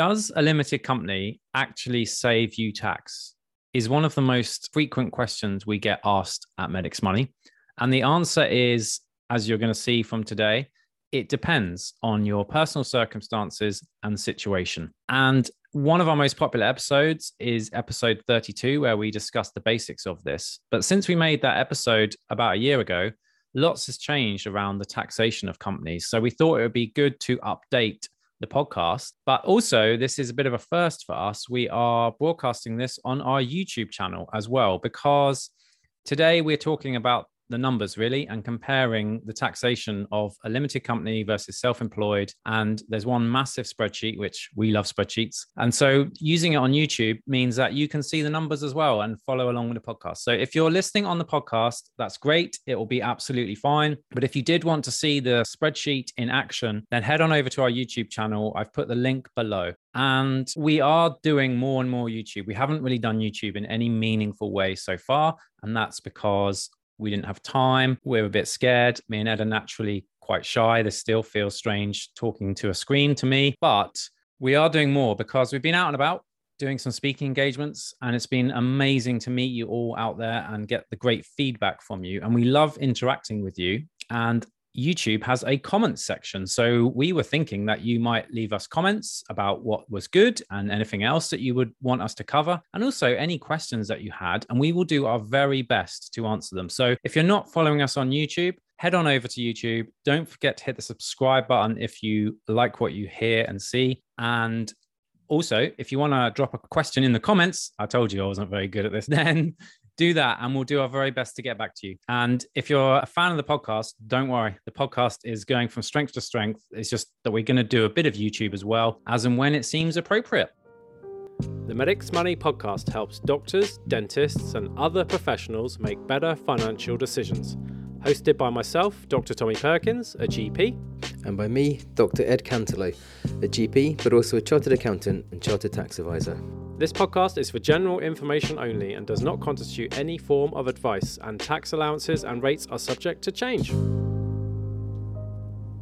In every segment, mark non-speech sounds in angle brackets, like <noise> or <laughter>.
Does a limited company actually save you tax? Is one of the most frequent questions we get asked at Medics Money. And the answer is, as you're going to see from today, it depends on your personal circumstances and situation. And one of our most popular episodes is episode 32, where we discuss the basics of this. But since we made that episode about a year ago, lots has changed around the taxation of companies. So we thought it would be good to update the podcast. But also, this is a bit of a first for us. We are broadcasting this on our YouTube channel as well, because today we're talking about the numbers really and comparing the taxation of a limited company versus self employed. And there's one massive spreadsheet, which we love spreadsheets. And so using it on YouTube means that you can see the numbers as well and follow along with the podcast. So if you're listening on the podcast, that's great. It will be absolutely fine. But if you did want to see the spreadsheet in action, then head on over to our YouTube channel. I've put the link below. And we are doing more and more YouTube. We haven't really done YouTube in any meaningful way so far. And that's because we didn't have time. We are a bit scared. Me and Ed are naturally quite shy. This still feels strange talking to a screen to me, but we are doing more because we've been out and about doing some speaking engagements and it's been amazing to meet you all out there and get the great feedback from you and we love interacting with you and YouTube has a comments section. So we were thinking that you might leave us comments about what was good and anything else that you would want us to cover, and also any questions that you had. And we will do our very best to answer them. So if you're not following us on YouTube, head on over to YouTube. Don't forget to hit the subscribe button if you like what you hear and see. And also, if you want to drop a question in the comments, I told you I wasn't very good at this, <laughs> then do that and we'll do our very best to get back to you. And if you're a fan of the podcast, don't worry. The podcast is going from strength to strength. It's just that we're going to do a bit of YouTube as well, as and when it seems appropriate. The Medics Money podcast helps doctors, dentists, and other professionals make better financial decisions. Hosted by myself, Dr. Tommy Perkins, a GP. And by me, Dr. Ed Cantelo, a GP, but also a chartered accountant and chartered tax advisor. This podcast is for general information only and does not constitute any form of advice, and tax allowances and rates are subject to change.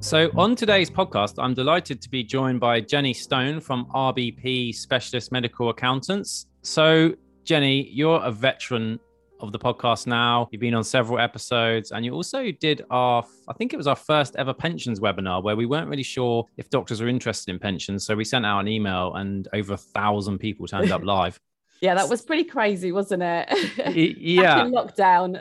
So, on today's podcast, I'm delighted to be joined by Jenny Stone from RBP Specialist Medical Accountants. So, Jenny, you're a veteran of the podcast now. You've been on several episodes, and you also did our, I think it was our first ever pensions webinar where we weren't really sure if doctors were interested in pensions. So we sent out an email, and over a thousand people turned up <laughs> live. Yeah, that was pretty crazy, wasn't it? <laughs> yeah. lockdown.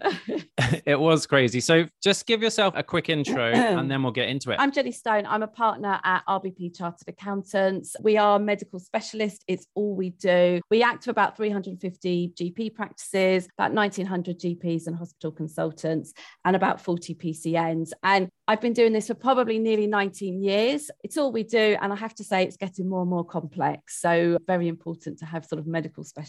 <laughs> it was crazy. So just give yourself a quick intro and <clears throat> then we'll get into it. I'm Jenny Stone. I'm a partner at RBP Chartered Accountants. We are medical specialists. It's all we do. We act for about 350 GP practices, about 1900 GPs and hospital consultants, and about 40 PCNs. And I've been doing this for probably nearly 19 years. It's all we do. And I have to say, it's getting more and more complex. So, very important to have sort of medical specialists.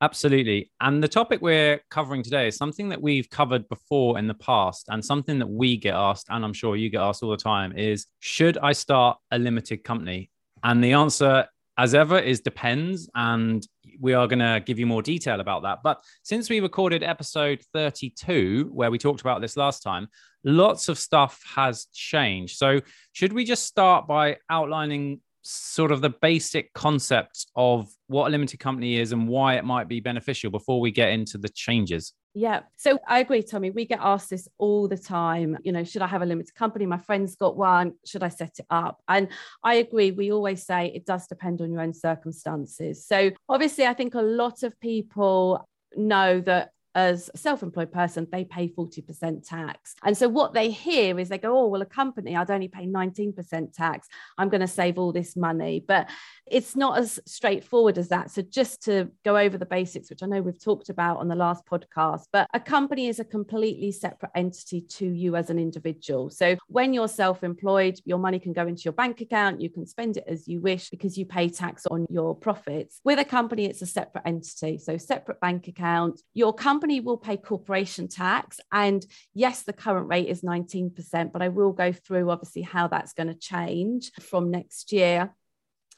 Absolutely. And the topic we're covering today is something that we've covered before in the past and something that we get asked, and I'm sure you get asked all the time is should I start a limited company? And the answer, as ever, is depends. And we are going to give you more detail about that. But since we recorded episode 32, where we talked about this last time, lots of stuff has changed. So, should we just start by outlining sort of the basic concepts of what a limited company is and why it might be beneficial before we get into the changes? Yeah. So I agree, Tommy. We get asked this all the time. You know, should I have a limited company? My friend's got one. Should I set it up? And I agree. We always say it does depend on your own circumstances. So obviously, I think a lot of people know that as a self-employed person they pay 40% tax. And so what they hear is they go oh well a company i'd only pay 19% tax. I'm going to save all this money. But it's not as straightforward as that. So just to go over the basics which i know we've talked about on the last podcast but a company is a completely separate entity to you as an individual. So when you're self-employed your money can go into your bank account. You can spend it as you wish because you pay tax on your profits. With a company it's a separate entity. So separate bank account. Your company company will pay corporation tax. And yes, the current rate is 19%, but I will go through obviously how that's going to change from next year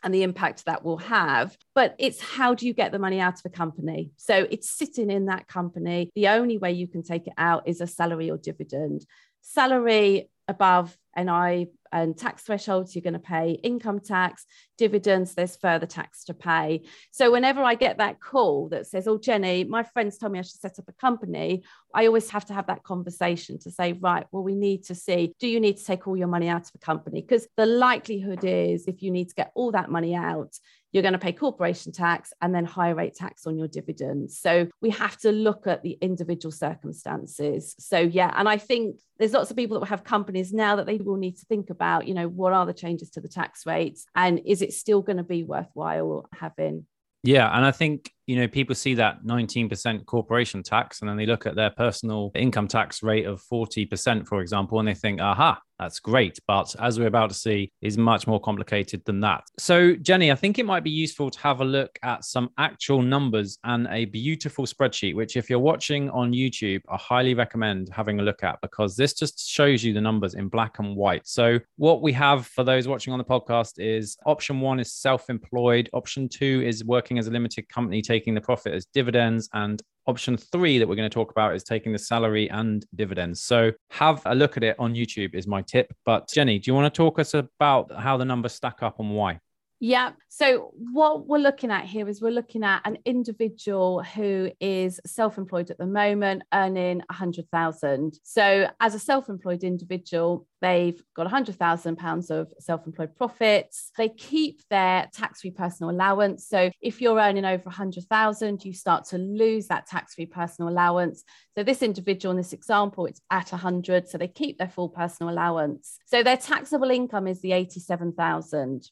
and the impact that will have. But it's how do you get the money out of a company? So it's sitting in that company. The only way you can take it out is a salary or dividend. Salary above NI and tax thresholds, you're going to pay income tax, dividends, there's further tax to pay. So whenever I get that call that says, Oh, Jenny, my friends told me I should set up a company, I always have to have that conversation to say, right, well, we need to see, do you need to take all your money out of a company? Because the likelihood is if you need to get all that money out, you're going to pay corporation tax and then higher rate tax on your dividends. So we have to look at the individual circumstances. So, yeah, and I think there's lots of people that have companies now that they will need to think about, you know, what are the changes to the tax rates and is it still going to be worthwhile having yeah, and I think you know people see that 19% corporation tax, and then they look at their personal income tax rate of 40%, for example, and they think, "Aha, that's great. But as we're about to see, is much more complicated than that. So, Jenny, I think it might be useful to have a look at some actual numbers and a beautiful spreadsheet, which, if you're watching on YouTube, I highly recommend having a look at because this just shows you the numbers in black and white. So, what we have for those watching on the podcast is option one is self employed, option two is working as a limited company, taking the profit as dividends, and Option three that we're going to talk about is taking the salary and dividends. So have a look at it on YouTube is my tip. But Jenny, do you want to talk us about how the numbers stack up and why? Yeah. So, what we're looking at here is we're looking at an individual who is self employed at the moment, earning 100,000. So, as a self employed individual, they've got 100,000 pounds of self employed profits. They keep their tax free personal allowance. So, if you're earning over 100,000, you start to lose that tax free personal allowance. So, this individual in this example, it's at 100. So, they keep their full personal allowance. So, their taxable income is the 87,000.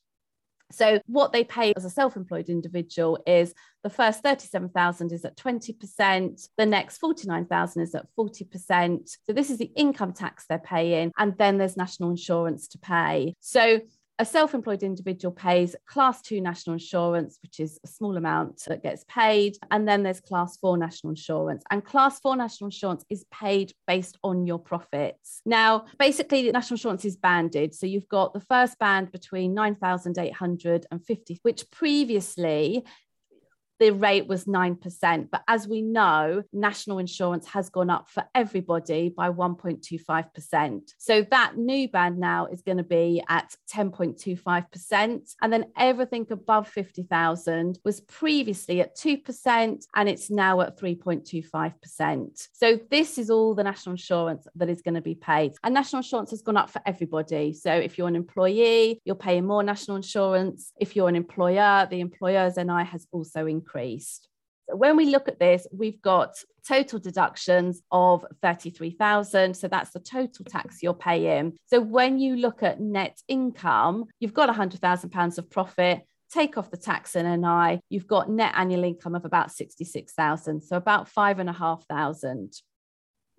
So what they pay as a self-employed individual is the first 37,000 is at 20%, the next 49,000 is at 40%. So this is the income tax they're paying and then there's national insurance to pay. So a self employed individual pays class two national insurance, which is a small amount that gets paid. And then there's class four national insurance. And class four national insurance is paid based on your profits. Now, basically, the national insurance is banded. So you've got the first band between 9,850, which previously the rate was 9%. But as we know, national insurance has gone up for everybody by 1.25%. So that new band now is going to be at 10.25%. And then everything above 50,000 was previously at 2% and it's now at 3.25%. So this is all the national insurance that is going to be paid. And national insurance has gone up for everybody. So if you're an employee, you're paying more national insurance. If you're an employer, the employer's NI has also increased increased. So when we look at this, we've got total deductions of 33,000. So that's the total tax you're paying. So when you look at net income, you've got 100,000 pounds of profit. Take off the tax and NI, you've got net annual income of about 66,000. So about five and a half thousand.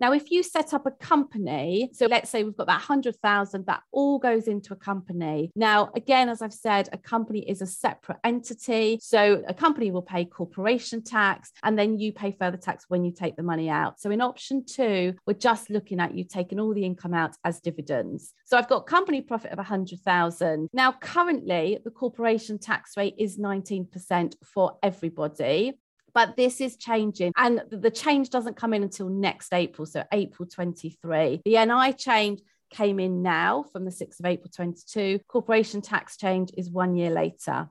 Now, if you set up a company, so let's say we've got that 100,000, that all goes into a company. Now, again, as I've said, a company is a separate entity. So a company will pay corporation tax and then you pay further tax when you take the money out. So in option two, we're just looking at you taking all the income out as dividends. So I've got company profit of 100,000. Now, currently, the corporation tax rate is 19% for everybody but this is changing and the change doesn't come in until next april so april 23 the ni change came in now from the 6th of april 22 corporation tax change is one year later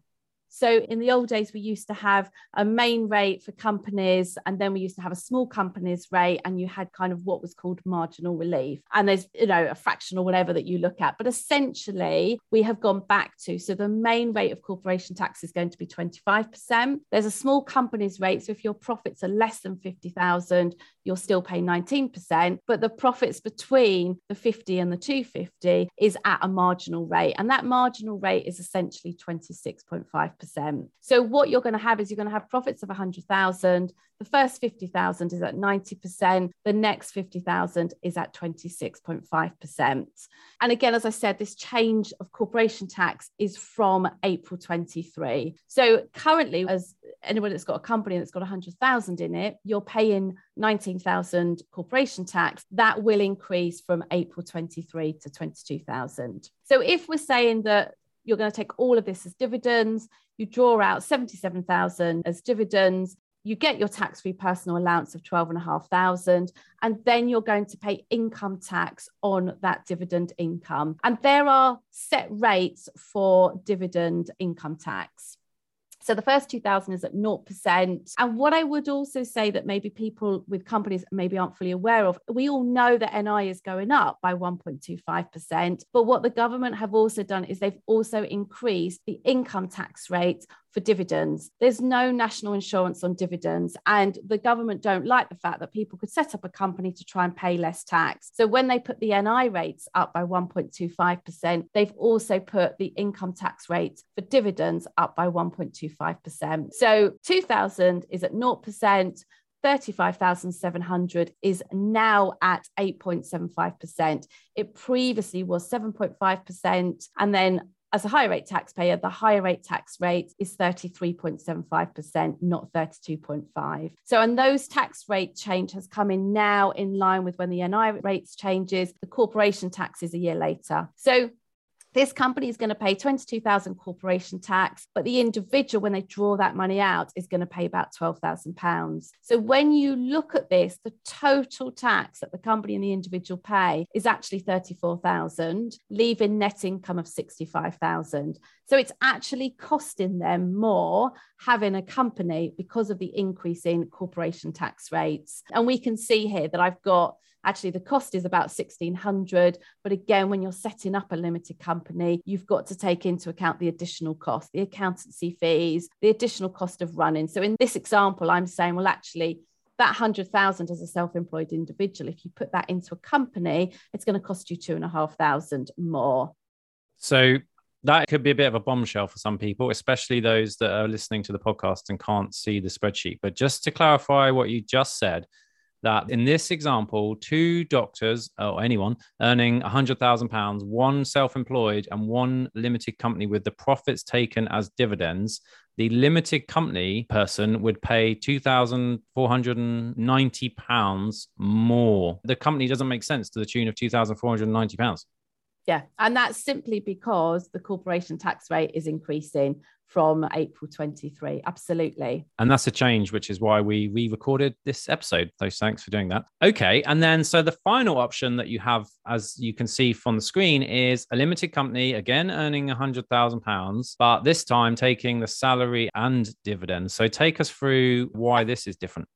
so in the old days, we used to have a main rate for companies, and then we used to have a small companies rate, and you had kind of what was called marginal relief. And there's, you know, a fraction or whatever that you look at. But essentially, we have gone back to so the main rate of corporation tax is going to be 25%. There's a small companies rate. So if your profits are less than 50,000, you'll still pay 19%. But the profits between the 50 and the 250 is at a marginal rate. And that marginal rate is essentially 26.5 5%. So what you're going to have is you're going to have profits of 100,000. The first 50,000 is at 90%. The next 50,000 is at 26.5%. And again, as I said, this change of corporation tax is from April 23. So currently, as anyone that's got a company that's got 100,000 in it, you're paying 19,000 corporation tax. That will increase from April 23 to 22,000. So if we're saying that you're going to take all of this as dividends. You draw out 77,000 as dividends. you get your tax-free personal allowance of 12,500 and then you're going to pay income tax on that dividend income. And there are set rates for dividend income tax. So the first 2000 is at 0%. And what I would also say that maybe people with companies maybe aren't fully aware of, we all know that NI is going up by 1.25%. But what the government have also done is they've also increased the income tax rate for dividends. There's no national insurance on dividends, and the government don't like the fact that people could set up a company to try and pay less tax. So when they put the NI rates up by 1.25%, they've also put the income tax rate for dividends up by 1.25%. So 2000 is at 0%. 35,700 is now at 8.75%. It previously was 7.5%. And then as a higher rate taxpayer, the higher rate tax rate is 33.75%, not 32.5. So, and those tax rate change has come in now in line with when the NI rates changes. The corporation tax is a year later. So this company is going to pay 22,000 corporation tax, but the individual, when they draw that money out, is going to pay about 12,000 pounds. So when you look at this, the total tax that the company and the individual pay is actually 34,000, leaving net income of 65,000. So it's actually costing them more having a company because of the increase in corporation tax rates. And we can see here that I've got actually the cost is about 1600 but again when you're setting up a limited company you've got to take into account the additional cost the accountancy fees the additional cost of running so in this example i'm saying well actually that 100,000 as a self-employed individual, if you put that into a company, it's going to cost you two and a half thousand more. So that could be a bit of a bombshell for some people, especially those that are listening to the podcast and can't see the spreadsheet. But just to clarify what you just said, that in this example, two doctors or anyone earning £100,000, one self employed and one limited company with the profits taken as dividends, the limited company person would pay £2,490 more. The company doesn't make sense to the tune of £2,490. Yeah. And that's simply because the corporation tax rate is increasing from April 23. Absolutely. And that's a change, which is why we re recorded this episode. So thanks for doing that. Okay. And then, so the final option that you have, as you can see from the screen, is a limited company, again, earning £100,000, but this time taking the salary and dividends. So take us through why this is different.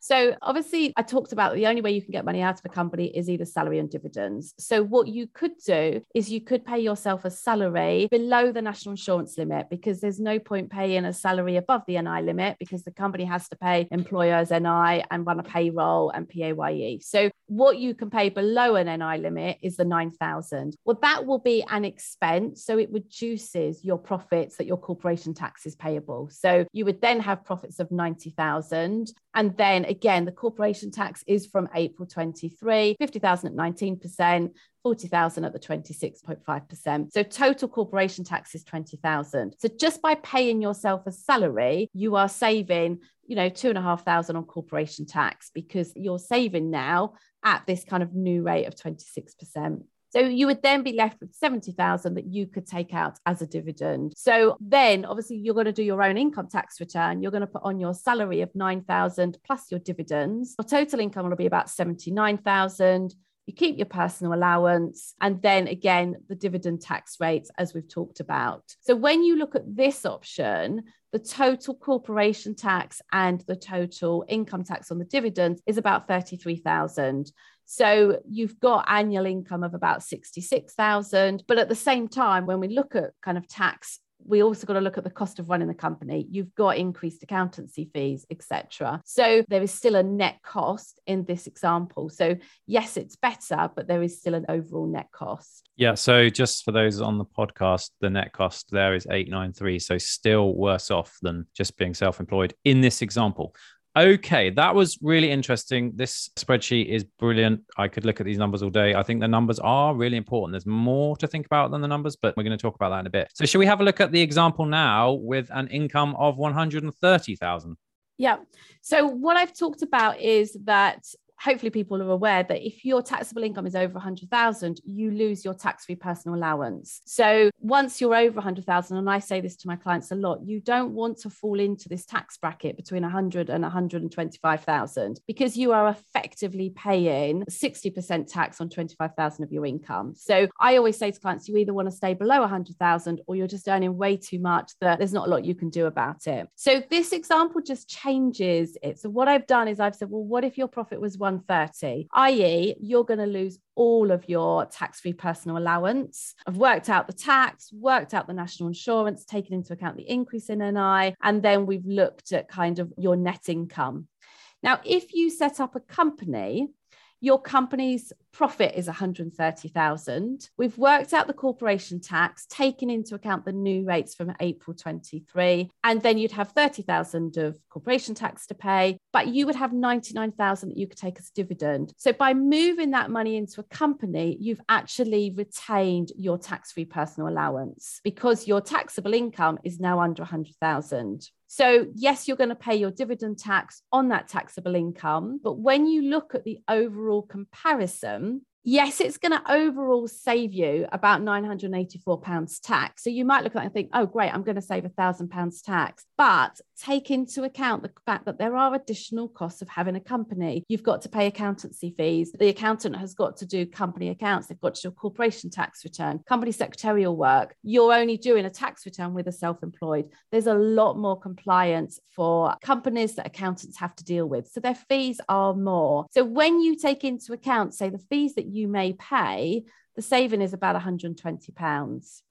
So, obviously, I talked about the only way you can get money out of a company is either salary and dividends. So, what you could do is you could pay yourself a salary below the national insurance limit because there's no point paying a salary above the NI limit because the company has to pay employers NI and run a payroll and PAYE. So, what you can pay below an NI limit is the 9,000. Well, that will be an expense. So, it reduces your profits that your corporation tax is payable. So, you would then have profits of 90,000 and then again, the corporation tax is from April 23, 50,000 at 19%, 40,000 at the 26.5%. So total corporation tax is 20,000. So just by paying yourself a salary, you are saving, you know, two and a half thousand on corporation tax because you're saving now at this kind of new rate of 26%. So you would then be left with 70,000 that you could take out as a dividend. So then obviously you're going to do your own income tax return. You're going to put on your salary of 9,000 plus your dividends. Your total income will be about 79,000 you keep your personal allowance, and then again, the dividend tax rates, as we've talked about. So when you look at this option, the total corporation tax and the total income tax on the dividends is about 33,000. So you've got annual income of about 66,000. But at the same time, when we look at kind of tax we also got to look at the cost of running the company. You've got increased accountancy fees etc so there is still a net cost in this example. So yes it's better but there is still an overall net cost. Yeah so just for those on the podcast the net cost there is 893 so still worse off than just being self-employed in this example Okay, that was really interesting. This spreadsheet is brilliant. I could look at these numbers all day. I think the numbers are really important. There's more to think about than the numbers, but we're going to talk about that in a bit. So, should we have a look at the example now with an income of 130,000? Yeah. So, what I've talked about is that hopefully people are aware that if your taxable income is over 100,000, you lose your tax-free personal allowance. So once you're over 100,000, and I say this to my clients a lot, you don't want to fall into this tax bracket between 100 and 125,000 because you are effectively paying 60% tax on 25,000 of your income. So I always say to clients, you either want to stay below 100,000 or you're just earning way too much that there's not a lot you can do about it. So this example just changes it. So what I've done is I've said, well, what if your profit was 130, i.e., you're going to lose all of your tax free personal allowance. I've worked out the tax, worked out the national insurance, taken into account the increase in NI, and then we've looked at kind of your net income. Now, if you set up a company, your company's profit is 130,000. We've worked out the corporation tax, taken into account the new rates from April 23, and then you'd have 30,000 of corporation tax to pay, but you would have 99,000 that you could take as dividend. So by moving that money into a company, you've actually retained your tax-free personal allowance because your taxable income is now under 100,000. So, yes, you're going to pay your dividend tax on that taxable income. But when you look at the overall comparison, yes, it's going to overall save you about £984 tax. So you might look at and think, oh, great, I'm going to save £1,000 tax. But take into account the fact that there are additional costs of having a company. You've got to pay accountancy fees. The accountant has got to do company accounts. They've got to do a corporation tax return, company secretarial work. You're only doing a tax return with a self employed. There's a lot more compliance for companies that accountants have to deal with. So their fees are more. So when you take into account, say, the fees that you may pay, the saving is about 120 pounds.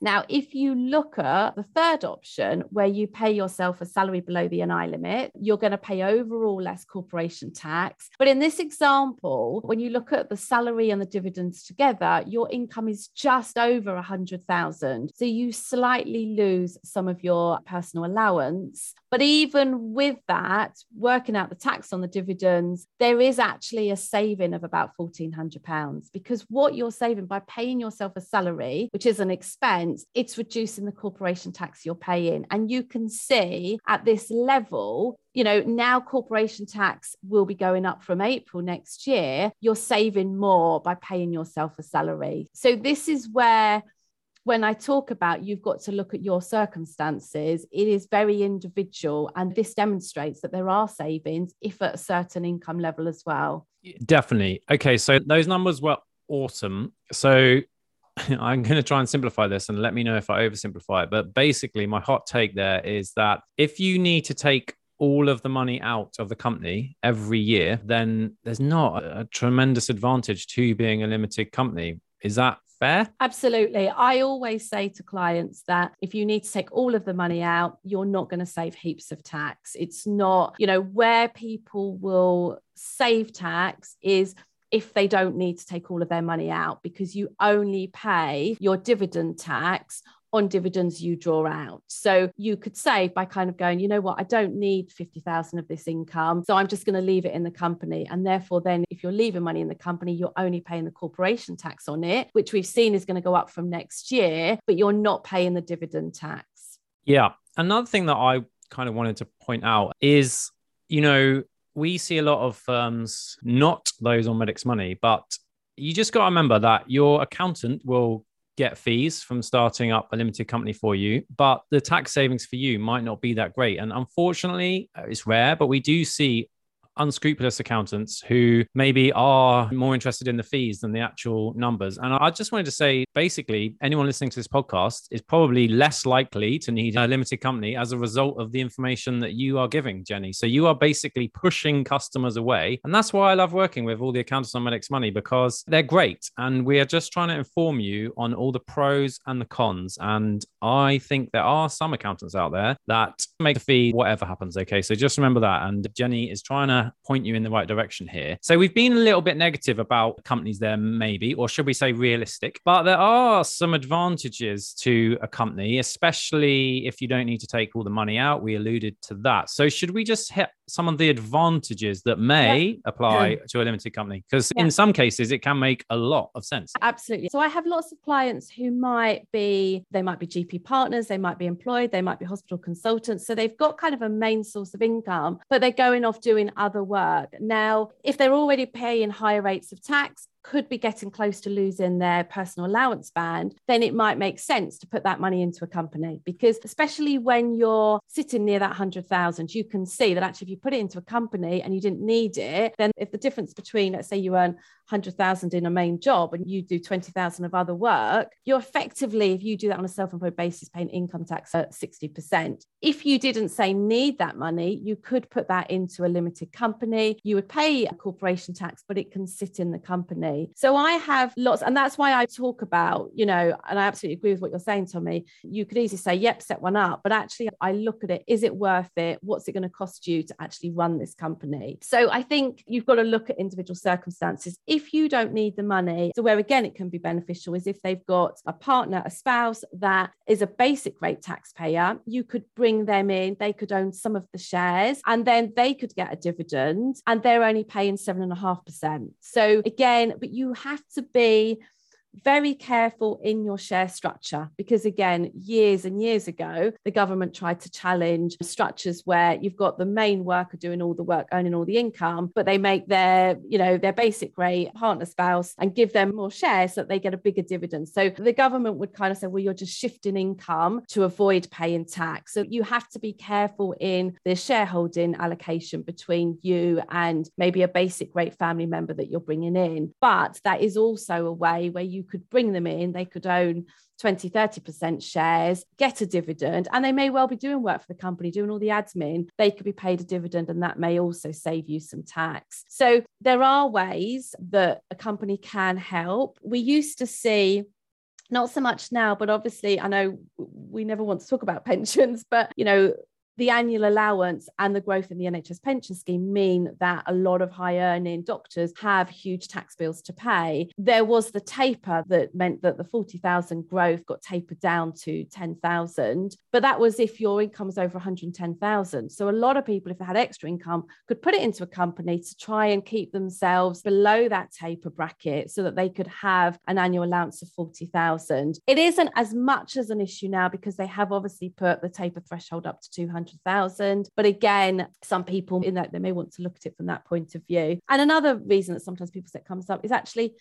Now, if you look at the third option where you pay yourself a salary below the NI limit, you're going to pay overall less corporation tax. But in this example, when you look at the salary and the dividends together, your income is just over 100,000. So you slightly lose some of your personal allowance. But even with that, working out the tax on the dividends, there is actually a saving of about £1,400 because what you're saving by paying yourself a salary, which is an expense, it's reducing the corporation tax you're paying. And you can see at this level, you know, now corporation tax will be going up from April next year. You're saving more by paying yourself a salary. So, this is where when I talk about you've got to look at your circumstances, it is very individual. And this demonstrates that there are savings if at a certain income level as well. Definitely. Okay. So those numbers were awesome. So <laughs> I'm going to try and simplify this and let me know if I oversimplify it. But basically, my hot take there is that if you need to take all of the money out of the company every year, then there's not a tremendous advantage to being a limited company. Is that fair? Absolutely. I always say to clients that if you need to take all of the money out, you're not going to save heaps of tax. It's not, you know, where people will save tax is if they don't need to take all of their money out because you only pay your dividend tax on dividends you draw out. So you could save by kind of going, you know what, I don't need 50,000 of this income. So I'm just going to leave it in the company. And therefore, then if you're leaving money in the company, you're only paying the corporation tax on it, which we've seen is going to go up from next year, but you're not paying the dividend tax. Yeah. Another thing that I kind of wanted to point out is, you know, we see a lot of firms, not those on Medics Money, but you just got to remember that your accountant will get fees from starting up a limited company for you, but the tax savings for you might not be that great. And unfortunately, uh, it's rare, but we do see unscrupulous accountants who maybe are more interested in the fees than the actual numbers. And I just wanted to say basically, anyone listening to this podcast is probably less likely to need a limited company as a result of the information that you are giving, Jenny. So you are basically pushing customers away. And that's why I love working with all the accountants on Medics Money because they're great. And we are just trying to inform you on all the pros and the cons. And I think there are some accountants out there that make a fee, whatever happens. Okay. So just remember that. And Jenny is trying to point you in the right direction here. So we've been a little bit negative about companies there, maybe, or should we say realistic? But there are some advantages to a company, especially if you don't need to take all the money out. We alluded to that. So should we just hit some of the advantages that may yeah. apply yeah. to a limited company? Because yeah. in some cases, it can make a lot of sense. Absolutely. So I have lots of clients who might be, they might be GP partners, they might be employed, they might be hospital consultants. So they've got kind of a main source of income, but they're going off doing other work. Now, if they're already paying higher rates of tax, could be getting close to losing their personal allowance band, then it might make sense to put that money into a company. Because especially when you're sitting near that 100,000, you can see that actually if you put it into a company and you didn't need it, then if the difference between, let's say you earn 100,000 in a main job and you do 20,000 of other work, you're effectively, if you do that on a self employed basis, paying income tax at 60%. If you didn't say need that money, you could put that into a limited company. You would pay a corporation tax, but it can sit in the company. So I have lots, and that's why I talk about, you know, and I absolutely agree with what you're saying, Tommy. You could easily say, yep, set one up, but actually, I look at it, is it worth it? What's it going to cost you to actually run this company? So I think you've got to look at individual circumstances if you don't need the money, so where again it can be beneficial is if they've got a partner, a spouse that is a basic rate taxpayer, you could bring them in, they could own some of the shares, and then they could get a dividend, and they're only paying seven and a half percent. So again, but you have to be very careful in your share structure because again years and years ago the government tried to challenge structures where you've got the main worker doing all the work earning all the income but they make their you know their basic rate partner spouse and give them more shares so that they get a bigger dividend. So the government would kind of say well you're just shifting income to avoid paying tax. So you have to be careful in the shareholding allocation between you and maybe a basic rate family member that you're bringing in. But that is also a way where you could bring them in, they could own 20, 30% shares, get a dividend, and they may well be doing work for the company, doing all the admin. They could be paid a dividend, and that may also save you some tax. So there are ways that a company can help. We used to see not so much now, but obviously, I know we never want to talk about <laughs> pensions, but you know, the annual allowance and the growth in the NHS pension scheme mean that a lot of high earning doctors have huge tax bills to pay. There was the taper that meant that the 40,000 growth got tapered down to 10,000, but that was if your income was over 110,000. So a lot of people, if they had extra income, could put it into a company to try and keep themselves below that taper bracket so that they could have an annual allowance of 40,000. It isn't as much as an issue now because they have obviously put the taper threshold up to 200. 100,000. But again, some people in that they may want to look at it from that point of view. And another reason that sometimes people say comes up is actually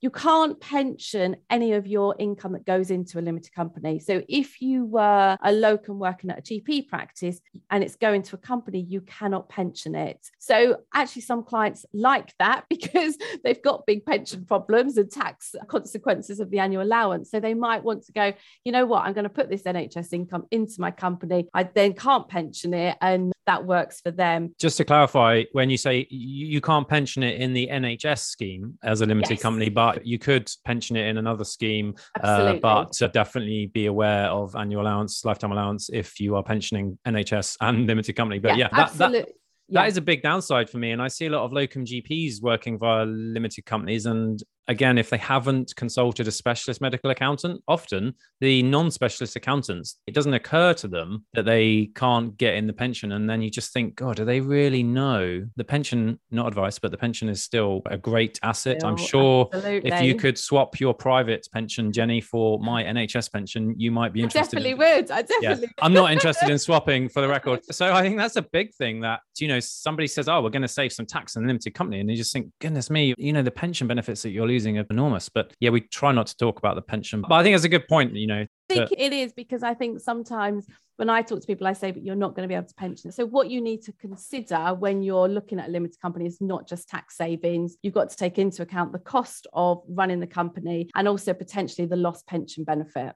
you can't pension any of your income that goes into a limited company. So if you were a locum working at a GP practice and it's going to a company, you cannot pension it. So actually, some clients like that <laughs> because they've got big pension problems and tax consequences of the annual allowance. So they might want to go, you know what, I'm going to put this NHS income into my company. I then can't pension it. And that works for them. Just to clarify, when you say you can't pension it in the NHS scheme as a limited yes. company, but you could pension it in another scheme, uh, but definitely be aware of annual allowance, lifetime allowance if you are pensioning NHS and limited company. But yeah, yeah that, that, that is a big downside for me. And I see a lot of locum GPs working via limited companies. And again, if they haven't consulted a specialist medical accountant, often the non specialist accountants, it doesn't occur to them that they can't get in the pension. And then you just think, God, do they really know the pension? Not advice, but the pension is still a great asset. Still, I'm sure absolutely. if you could swap your private pension, Jenny, for my NHS pension, you might be interested. I definitely in, would. I definitely yeah, I'm not interested in swapping for the record. <laughs> So I think that's a big thing that, you know, somebody says, oh, we're going to save some tax in a limited company. And you just think, goodness me, you know, the pension benefits that you're losing are enormous. But yeah, we try not to talk about the pension. But I think it's a good point, you know. I think it is because I think sometimes when I talk to people, I say, but you're not going to be able to pension. So, what you need to consider when you're looking at a limited company is not just tax savings. You've got to take into account the cost of running the company and also potentially the lost pension benefit.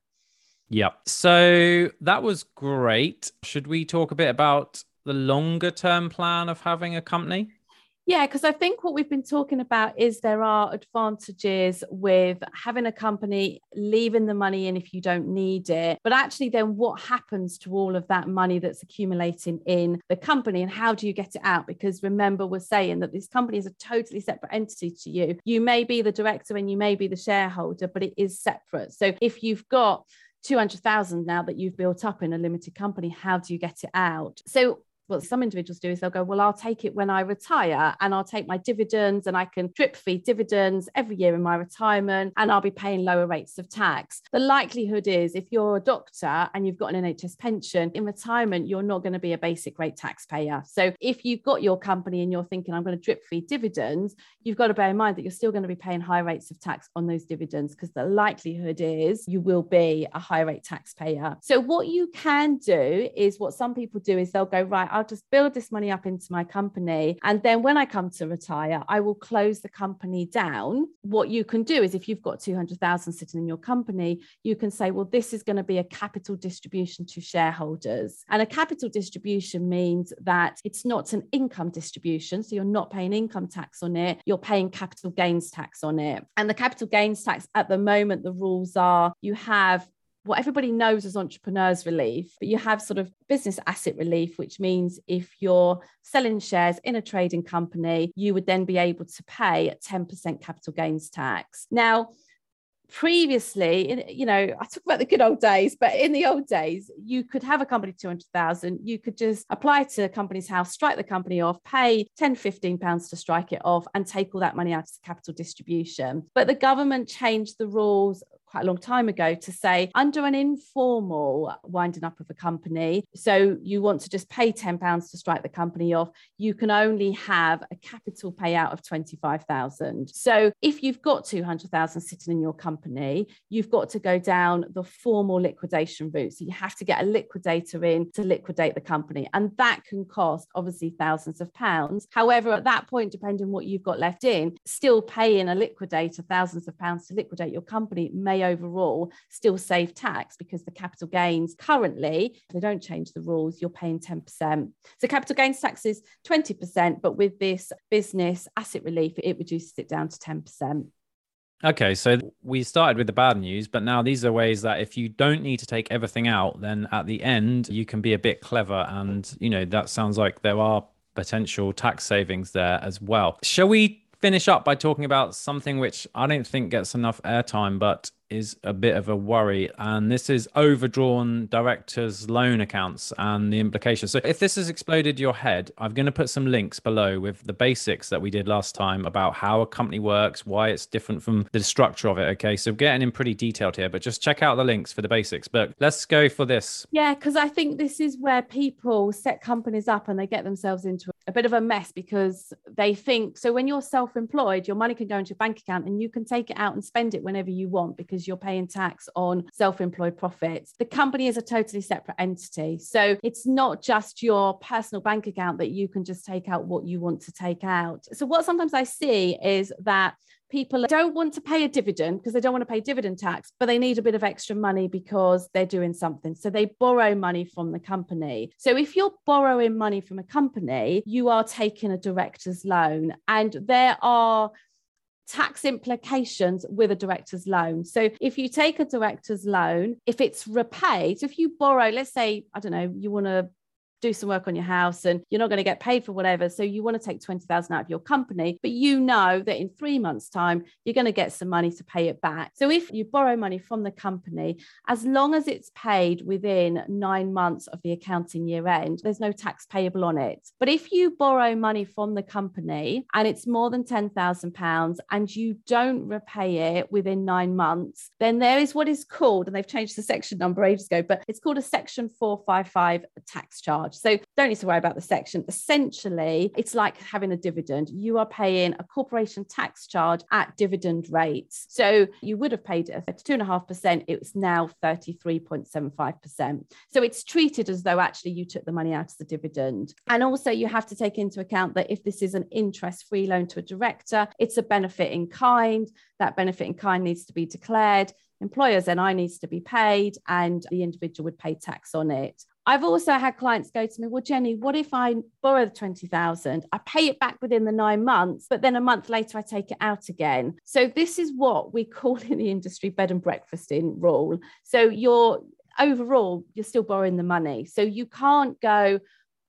Yep. So that was great. Should we talk a bit about the longer term plan of having a company? Yeah, because I think what we've been talking about is there are advantages with having a company, leaving the money in if you don't need it. But actually, then what happens to all of that money that's accumulating in the company and how do you get it out? Because remember, we're saying that this company is a totally separate entity to you. You may be the director and you may be the shareholder, but it is separate. So if you've got 200,000 now that you've built up in a limited company, how do you get it out? So what some individuals do is they'll go, Well, I'll take it when I retire and I'll take my dividends and I can drip feed dividends every year in my retirement and I'll be paying lower rates of tax. The likelihood is if you're a doctor and you've got an NHS pension in retirement, you're not going to be a basic rate taxpayer. So if you've got your company and you're thinking, I'm going to drip feed dividends, you've got to bear in mind that you're still going to be paying high rates of tax on those dividends because the likelihood is you will be a high rate taxpayer. So what you can do is what some people do is they'll go, right, I'll just build this money up into my company. And then when I come to retire, I will close the company down. What you can do is if you've got 200,000 sitting in your company, you can say, well, this is going to be a capital distribution to shareholders. And a capital distribution means that it's not an income distribution. So you're not paying income tax on it, you're paying capital gains tax on it. And the capital gains tax at the moment, the rules are you have what everybody knows as entrepreneurs relief, but you have sort of business asset relief, which means if you're selling shares in a trading company, you would then be able to pay 10% capital gains tax. Now, previously you know i talk about the good old days but in the old days you could have a company 200,000 you could just apply to a Companies House strike the company off pay 10 15 pounds to strike it off and take all that money out as capital distribution but the government changed the rules quite a long time ago to say under an informal winding up of a company, so you want to just pay £10 to strike the company off, you can only have a capital payout of 25,000. So if you've got 200,000 sitting in your company, you've got to go down the formal liquidation route. So you have to get a liquidator in to liquidate the company. And that can cost obviously thousands of pounds. However, at that point, depending on what you've got left in, still paying a liquidator thousands of pounds to liquidate your company may overall still save tax because the capital gains currently, they don't change the rules, you're paying 10%. So capital gains tax is 20%, but with this business asset relief, it reduces it down to 10%. Okay, so we started with the bad news, but now these are ways that if you don't need to take everything out, then at the end you can be a bit clever. And, you know, that sounds like there are potential tax savings there as well. Shall we finish up by talking about something which I don't think gets enough airtime, but is a bit of a worry. And this is overdrawn directors' loan accounts and the implications. So, if this has exploded your head, I'm going to put some links below with the basics that we did last time about how a company works, why it's different from the structure of it. Okay. So, getting in pretty detailed here, but just check out the links for the basics. But let's go for this. Yeah, because I think this is where people set companies up and they get themselves into a bit of a mess because they think so when you're self-employed your money can go into your bank account and you can take it out and spend it whenever you want because you're paying tax on self-employed profits. The company is a totally separate entity. So it's not just your personal bank account that you can just take out what you want to take out. So what sometimes i see is that people don't want to pay a dividend because they don't want to pay dividend tax, but they need a bit of extra money because they're doing something. So they borrow money from the company. So if you're borrowing money from a company, you are taking a director's loan, and there are tax implications with a director's loan. So if you take a director's loan, if it's repaid, if you borrow, let's say, I don't know, you want to do some work on your house and you're not going to get paid for whatever. So you want to take 20,000 out of your company, but you know that in three months' time, you're going to get some money to pay it back. So if you borrow money from the company, as long as it's paid within nine months of the accounting year end, there's no tax payable on it. But if you borrow money from the company and it's more than £10,000 and you don't repay it within nine months, then there is what is called, and they've changed the section number ages ago, but it's called a section 455 tax charge. So don't need to worry about the section. Essentially, it's like having a dividend. You are paying a corporation tax charge at dividend rates. So you would have paid it at 2.5%. It's now 33.75%. So it's treated as though actually you took the money out as the dividend. And also, you have to take into account that if this is an interest free loan to a director, it's a benefit in kind. That benefit in kind needs to be declared employer's NI needs to be paid and the individual would pay tax on it. I've also had clients go to me, well, Jenny, what if I borrow the 20,000? I pay it back within the nine months, but then a month later I take it out again. So this is what we call in the industry bed and breakfast in rule. So you're overall, you're still borrowing the money. So you can't go,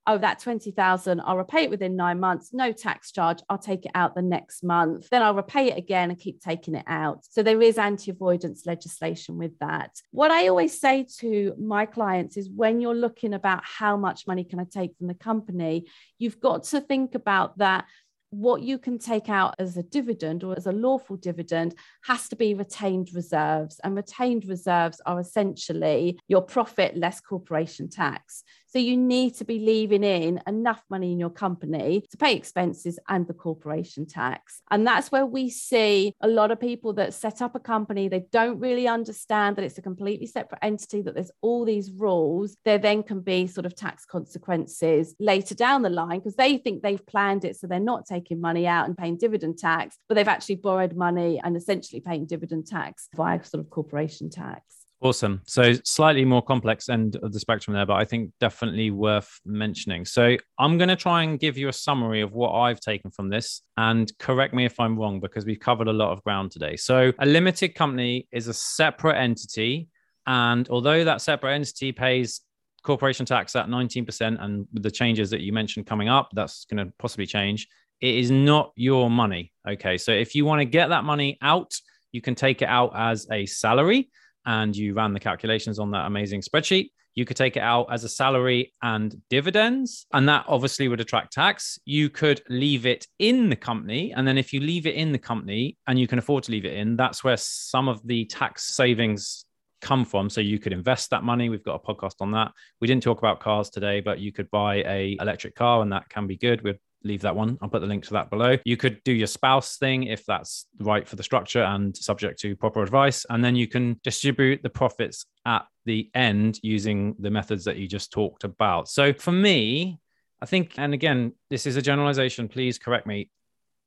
oh, that 20,000, I'll repay it within nine months, no tax charge. I'll take it out the next month. Then I'll repay it again and keep taking it out. So there is anti avoidance legislation with that. What I always say to my clients is when you're looking about how much money can I take from the company, you've got to think about that what you can take out as a dividend or as a lawful dividend has to be retained reserves. And retained reserves are essentially your profit less corporation tax. So you need to be leaving in enough money in your company to pay expenses and the corporation tax. And that's where we see a lot of people that set up a company, they don't really understand that it's a completely separate entity, that there's all these rules. There then can be sort of tax consequences later down the line because they think they've planned it. So they're not taking money out and paying dividend tax, but they've actually borrowed money and essentially paying dividend tax via sort of corporation tax. Awesome. So slightly more complex end of the spectrum there, but I think definitely worth mentioning. So I'm going to try and give you a summary of what I've taken from this and correct me if I'm wrong because we've covered a lot of ground today. So a limited company is a separate entity. And although that separate entity pays corporation tax at 19%, and the changes that you mentioned coming up, that's going to possibly change, it is not your money. Okay. So if you want to get that money out, you can take it out as a salary and you ran the calculations on that amazing spreadsheet, you could take it out as a salary and dividends, and that obviously would attract tax. You could leave it in the company. And then if you leave it in the company and you can afford to leave it in, that's where some of the tax savings come from so you could invest that money we've got a podcast on that we didn't talk about cars today but you could buy a electric car and that can be good with leave that one. I'll put the link to that below. You could do your spouse thing if that's right for the structure and subject to proper advice. And then you can distribute the profits at the end using the methods that you just talked about. So for me, I think, and again, this is a generalization, please correct me.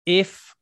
If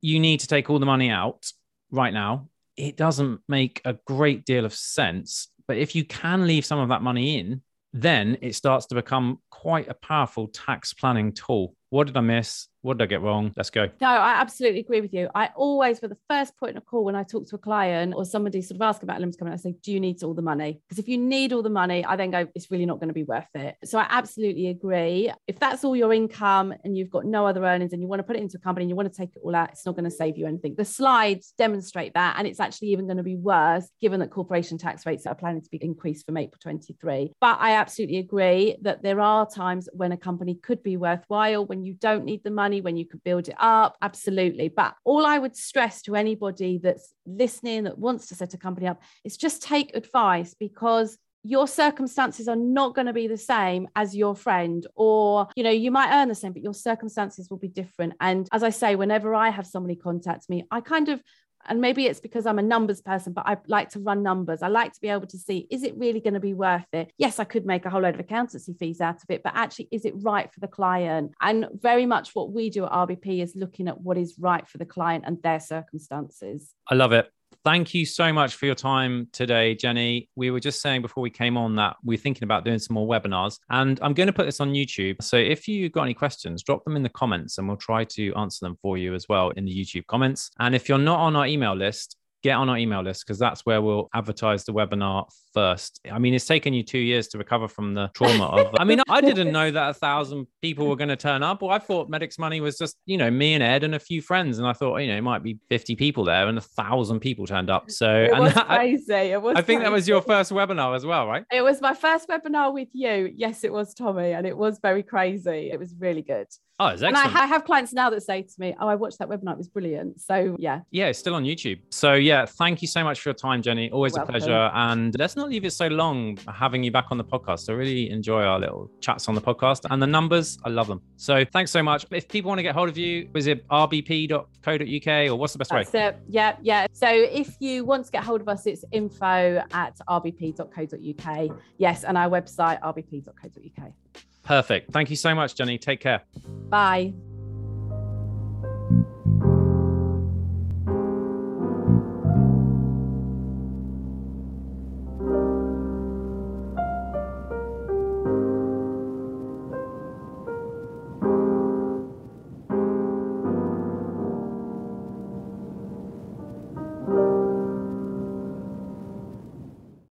you need to take all the money out right now, it doesn't make a great deal of sense. But if you can leave some of that money in, then it starts to become quite a powerful tax planning tool. What did I miss? What did I get wrong? Let's go. No, I absolutely agree with you. I always, for the first point of call when I talk to a client or somebody sort of ask about limited company, I say, Do you need all the money? Because if you need all the money, I then go, It's really not going to be worth it. So I absolutely agree. If that's all your income and you've got no other earnings and you want to put it into a company and you want to take it all out, it's not going to save you anything. The slides demonstrate that. And it's actually even going to be worse given that corporation tax rates are planning to be increased from April 23. But I absolutely agree that there are times when a company could be worthwhile, when you don't need the money, when you can build it up. Absolutely. But all I would stress to anybody that's listening, that wants to set a company up, is just take advice because your circumstances are not going to be the same as your friend or you know you might earn the same but your circumstances will be different and as i say whenever i have somebody contact me i kind of and maybe it's because I'm a numbers person, but I like to run numbers. I like to be able to see is it really going to be worth it? Yes, I could make a whole load of accountancy fees out of it, but actually, is it right for the client? And very much what we do at RBP is looking at what is right for the client and their circumstances. I love it. Thank you so much for your time today, Jenny. We were just saying before we came on that we're thinking about doing some more webinars, and I'm going to put this on YouTube. So if you've got any questions, drop them in the comments, and we'll try to answer them for you as well in the YouTube comments. And if you're not on our email list, get on our email list because that's where we'll advertise the webinar first. I mean, it's taken you two years to recover from the trauma of. I mean, I didn't know that a thousand people were going to turn up. Well, I thought Medics Money was just you know me and Ed and a few friends, and I thought you know it might be fifty people there, and a thousand people turned up. So it and was that, crazy. It was I think crazy. that was your first webinar as well, right? It was my first webinar with you. Yes, it was Tommy, and it was very crazy. It was really good. Oh, it's excellent. And I. I have clients now that say to me, "Oh, I watched that webinar; it was brilliant." So yeah, yeah, it's still on YouTube. So yeah, thank you so much for your time, Jenny. Always You're a pleasure. And let's not leave it so long having you back on the podcast. I really enjoy our little chats on the podcast and the numbers. I love them. So thanks so much. If people want to get hold of you, is it rbp.co.uk or what's the best way? it. Yeah, yeah. So if you want to get hold of us, it's info at rbp.co.uk. Yes, and our website rbp.co.uk. Perfect. Thank you so much, Jenny. Take care. Bye.